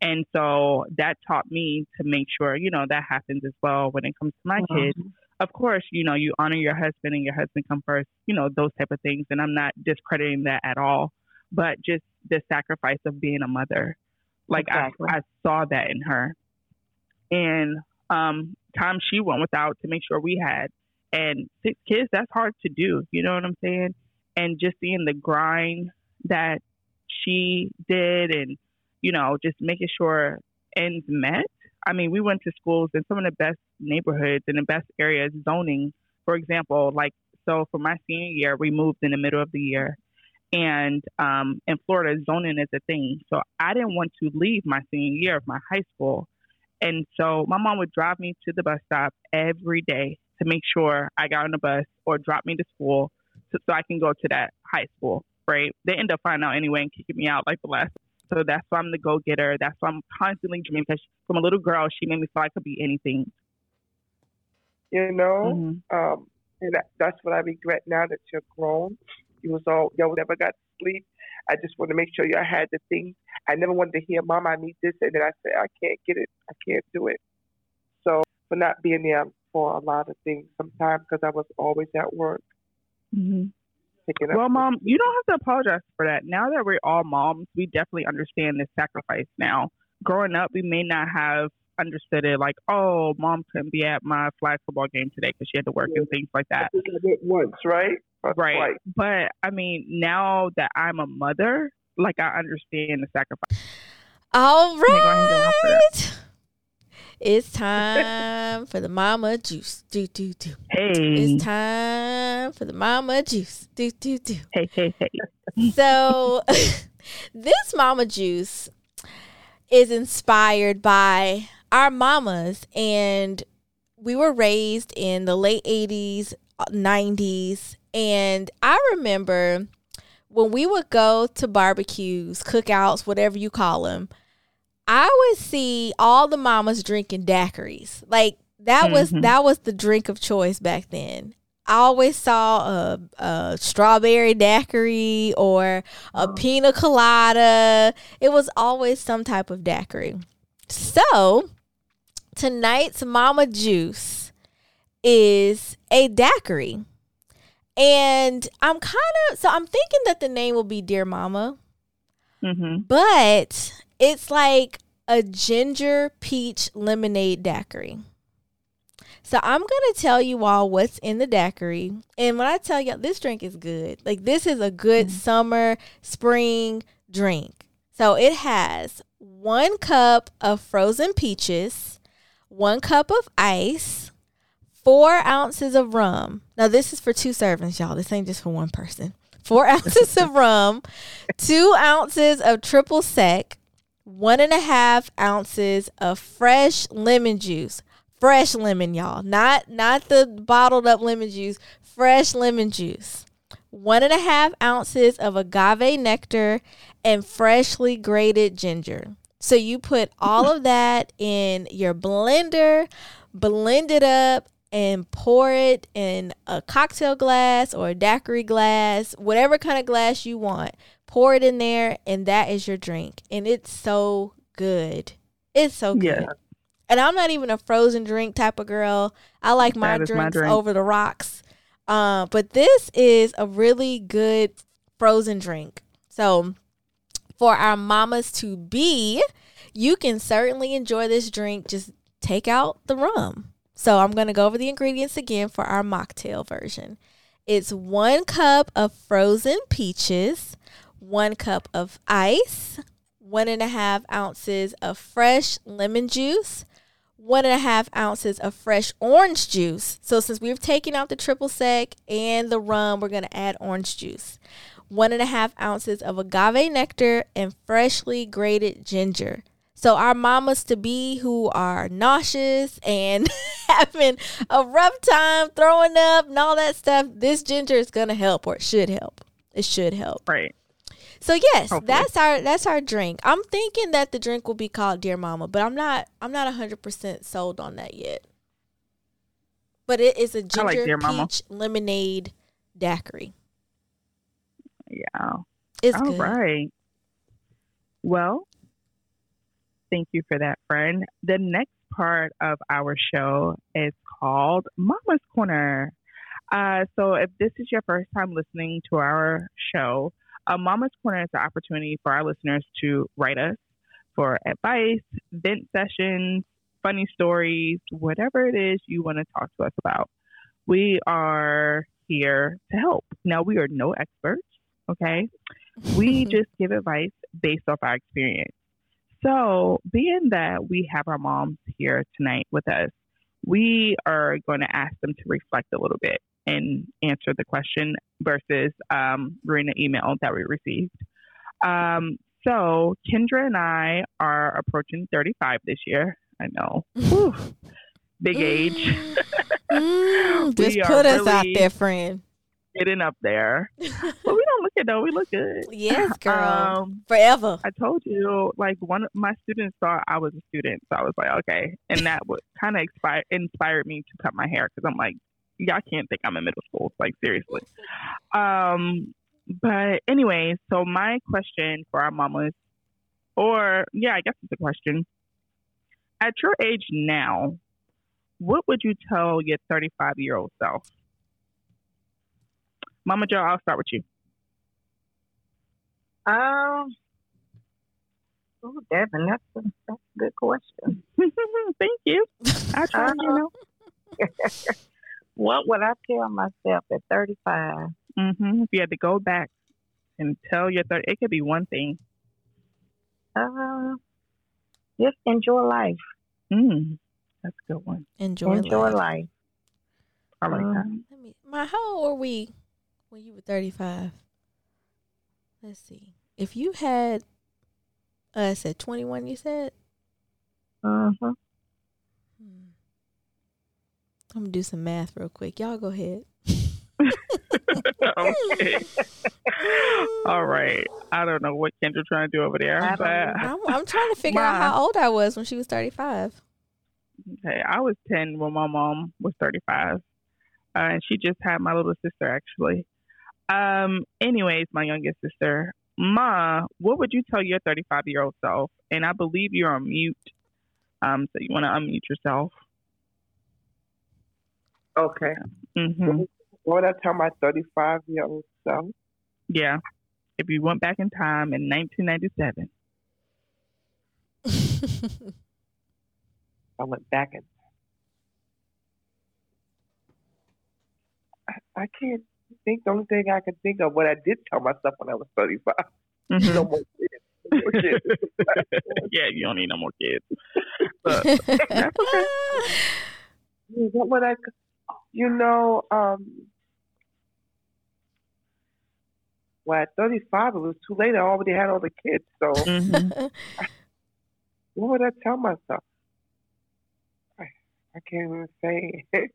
And so that taught me to make sure, you know, that happens as well when it comes to my kids of course, you know, you honor your husband and your husband come first, you know, those type of things. And I'm not discrediting that at all, but just the sacrifice of being a mother. Like Exactly. I, I saw that in her. And um time she went without to make sure we had. And six kids, that's hard to do. You know what I'm saying? And just seeing the grind that she did and, you know, just making sure ends met. I mean, we went to schools in some of the best neighborhoods and the best areas, zoning, for example, like so for my senior year, we moved in the middle of the year. And um, in Florida, zoning is a thing. So I didn't want to leave my senior year of my high school. And so my mom would drive me to the bus stop every day to make sure I got on the bus or drop me to school so, so I can go to that high school, right? They end up finding out anyway and kicking me out like the last. So that's why I'm the go getter. That's why I'm constantly dreaming because from a little girl, she made me feel I could be anything. You know, Mhm. um, and that, that's what I regret now that you're grown. You was all y'all never got to sleep. I just want to make sure y'all had the things. I never wanted to hear, "Mom, I need this," and then I said, "I can't get it. I can't do it." So for not being there for a lot of things sometimes because I was always at work Mhm. Picking up. Well, mom, you don't have to apologize for that. Now that we're all moms, we definitely understand the sacrifice now. Growing up, we may not have understood it like, oh, mom couldn't be at my flag football game today because she had to work and things like that. think I did once, right? Or Right. twice. But I mean, now that I'm a mother, like I understand the sacrifice. All go ahead and go on for that. right. It's time for the mama juice. Do do do. Hey, It's time for the mama juice. Do do do. hey, hey, hey. So this mama juice is inspired by our mamas and we were raised in the late 80s, 90s, and I remember when we would go to barbecues, cookouts, whatever you call them, I would see all the mamas drinking daiquiris. Like that was Mhm. that was the drink of choice back then. I always saw a, a strawberry daiquiri or a pina colada. It was always some type of daiquiri. So tonight's Mama Juice is a daiquiri. And I'm kind of so I'm thinking that the name will be Dear Mama, Mm-hmm. but it's like a ginger peach lemonade daiquiri. So I'm gonna tell you all what's in the daiquiri, and when I tell y'all this drink is good, like this is a good mm. summer spring drink. So it has one cup of frozen peaches, one cup of ice, four ounces of rum. Now this is for two servings, y'all. This ain't just for one person. Four ounces of rum, two ounces of triple sec, one and a half ounces of fresh lemon juice. Fresh lemon, y'all. Not not the bottled up lemon juice. Fresh lemon juice. One and a half ounces of agave nectar and freshly grated ginger. So you put all of that in your blender, blend it up, and pour it in a cocktail glass or a daiquiri glass, whatever kind of glass you want. Pour it in there, and that is your drink. And it's so good. It's so good. Yeah. And I'm not even a frozen drink type of girl. I like my That is my drinks drink. over the rocks. Uh, but this is a really good frozen drink. So for our mamas to be, you can certainly enjoy this drink. Just take out the rum. So I'm going to go over the ingredients again for our mocktail version. It's one cup of frozen peaches, one cup of ice, one and a half ounces of fresh lemon juice, one and a half ounces of fresh orange juice. So since we've taken out the triple sec and the rum, we're going to add orange juice. One and a half ounces of agave nectar and freshly grated ginger. So our mamas to be who are nauseous and having a rough time throwing up and all that stuff, this ginger is gonna help or it should help. It should help. Right. So yes, Hopefully. that's our that's our drink. I'm thinking that the drink will be called Dear Mama, but I'm not I'm not hundred percent sold on that yet. But it is a like ginger Mama. peach lemonade daiquiri. Yeah. It's All good. right. Well, thank you for that, friend. The next part of our show is called Mama's Corner. Uh, so, if this is your first time listening to our show, uh, Mama's Corner is an opportunity for our listeners to write us for advice, vent sessions, funny stories, whatever it is you want to talk to us about. We are here to help. Now, we are no experts, okay? we just give advice based off our experience. So, being that we have our moms here tonight with us, we are going to ask them to reflect a little bit and answer the question versus um, reading the email that we received. Um, so, Kendra and I are approaching 35 this year. I know. Whew. Big age. Mm, just put us out there, friend. Getting up there. But we don't look it though. We look good. yes, girl. Um, Forever. I told you, like one of my students thought I was a student, so I was like, okay, and that would kind of inspire inspired me to cut my hair because I'm like, y'all can't think I'm in middle school, like seriously. Um, but anyway, so my question for our mamas, or yeah, I guess it's a question. At your age now, what would you tell your 35 year old self? Mama Joe, I'll start with you. Um, oh, Devin, that's a, that's a good question. Thank you. I try, you know. What would I tell myself at 35? hmm If you had to go back and tell your 30, it could be one thing. Uh, just enjoy life. Mm, that's a good one. Enjoy, enjoy life. life. I like that. Um, Let me, my, how old were we when you were 35? Let's see. If you had us at 21, you said? mhm. I'm gonna do some math real quick. Y'all go ahead. okay. All right. I don't know what Kendra trying to do over there, I but I'm, I'm trying to figure out how old I was when she was 35. okay, I was 10 when my mom was 35. Uh, and she just had my little sister, actually. Um. Anyways, my youngest sister. Ma, what would you tell your 35 year old self? And I believe you're on mute. Um. So you want to unmute yourself? Okay. Mm-hmm. What would I tell my 35 year old self? Yeah. If you went back in time in 1997. I went back in. I, I can't think. The only thing I can think of what I did tell myself when I was 35. Mhm. No more kids. No more kids. yeah, you don't need no more kids. But that's okay. what would I? You know, um, well, at 35, it was too late. I already had all the kids. So, Mhm. what would I tell myself? I, I can't even say.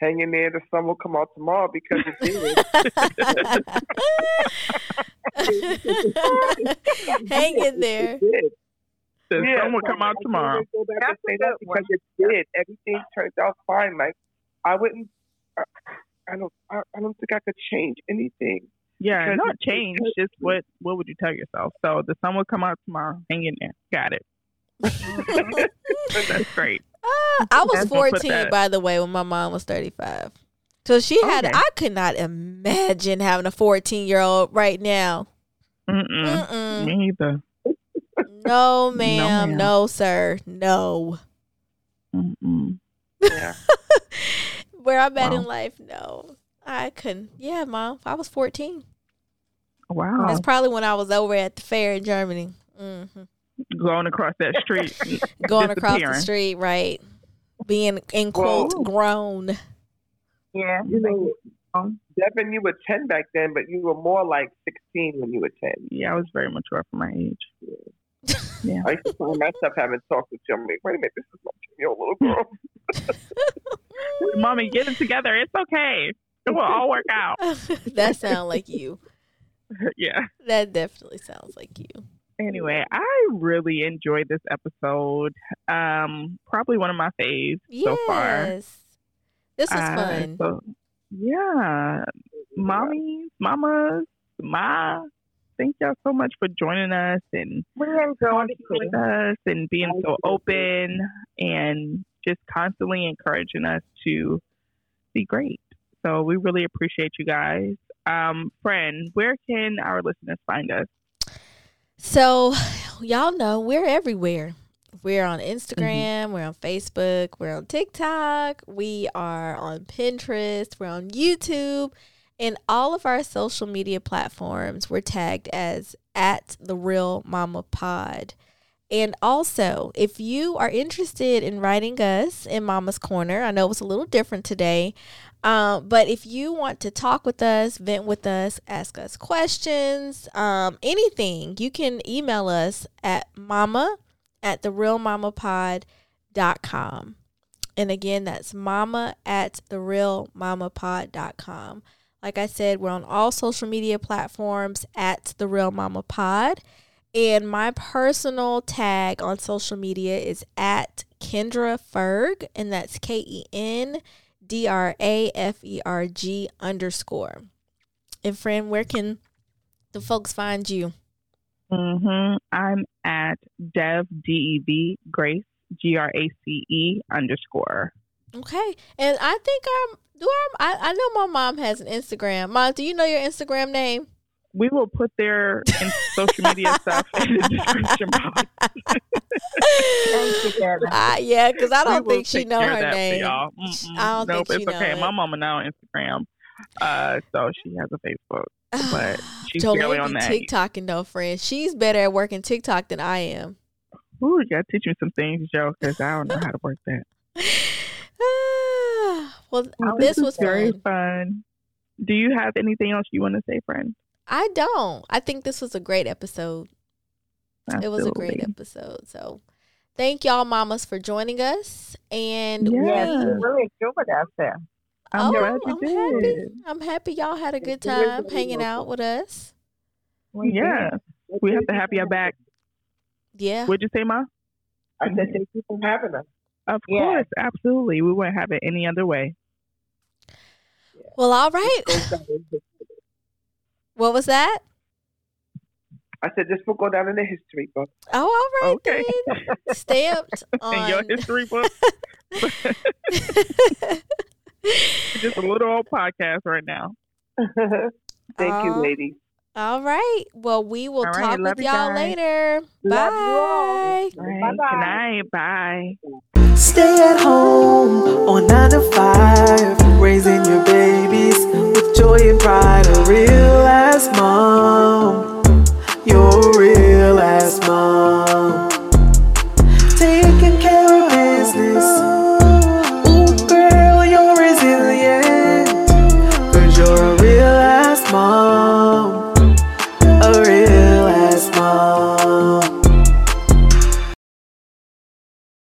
Hang in there, the sun will come out tomorrow because it did. Hang in there. It did. The Yeah, sun will so come out tomorrow. can't go back That's and say that because it did. Everything turned out fine. Like I wouldn't. I, I don't. I, I don't think I could change anything. Yeah, not change. because- Just what what would you tell yourself? So the sun will come out tomorrow. Hang in there. Got it. That's great. Uh, I was That's 14, by the way, when my mom was 35. So she had, Okay. I could not imagine having a 14 year old right now. Mm-mm. Mm-mm. Me either. No, ma'am. ma'am. No, sir. No. Mm-mm. Yeah. Where I'm at in life, no. I couldn't. Yeah, mom. I was 14. Wow. That's probably when I was over at the fair in Germany. hmm Going across that street. Going across the street, right? Being, in quote, Whoa. grown. Yeah. You know, Devin, you were 10 back then, but you were more like 16 when you were 10. yeah, I was very mature for my age. Yeah. I used to find myself having talked with you. I'm wait a minute, this is my 10 year old little girl. Mommy, get it together. It's okay. It will all work out. that sounds like you. yeah. That definitely sounds like you. Anyway, I really enjoyed this episode. Um, probably one of my faves so far. Yes. This was Uh, fun. so, yeah, mommies, mamas, ma, thank y'all so much for joining us and We enjoyed talking it. with us and being so open and just constantly encouraging us to be great. So we really appreciate you guys. Um, friend, where can our listeners find us? So, y'all know we're everywhere. We're on Mm-hmm. Instagram, we're on Facebook, we're on TikTok, we are on Pinterest, we're on YouTube, and all of our social media platforms we're tagged as at the Real Mama Pod. And also, if you are interested in writing us in Mama's Corner, I know it was a little different today, um, but if you want to talk with us, vent with us, ask us questions, um, anything, you can email us at mama at the realmamapod.com. And again, that's mama at the realmamapod.com. Like I said, we're on all social media platforms at the Real Mama Pod. And my personal tag on social media is at Kendra Ferg, and that's K E N D R A F E R G underscore. And friend, where can the folks find you? Mm-hmm. I'm at Dev D E V Grace G R A C E underscore. Okay, and I think I'm. do I, I I know my mom has an Instagram. Mom, do you know your Instagram name? We will put their in- social media stuff in the description box. Thank you, Devin. Uh, yeah, because I don't will think she take know care of her name. y'all. I don't nope, think she it's okay. know My it. mama now on Instagram, uh, so she has a Facebook, but she's Jolene barely on that. TikToking though, friend. She's better at working TikTok than I am. Ooh, you gotta teach me some things, Joe, because I don't know how to work that. well, Well, this is was very fun. fun. Do you have anything else you want to say, friend? I don't. I think this was a great episode. It was a great episode. So thank y'all mamas for joining us. And Yeah. Yes, we really enjoyed ourselves. I'm Oh, glad you I'm did. happy. I'm happy y'all had a good time hanging out with us. Yeah. We have to have you back. Yeah. What'd you say, Ma? I said thank you for having us. Of Yeah. course, absolutely. We wouldn't have it any other way. Well, all right. What was that? I said this will go down in the history book. Oh, all right Okay. then. Stamped In your history book, just a little old podcast right now. Thank you, Oh. ladies. all right. Well, we will All right, talk love with you y'all guys. later. Love. Bye. All right. Bye-bye. Good night. Bye. Stay at home on nine to five, raising your babies with joy and pride. A real ass mom, you're a real ass mom.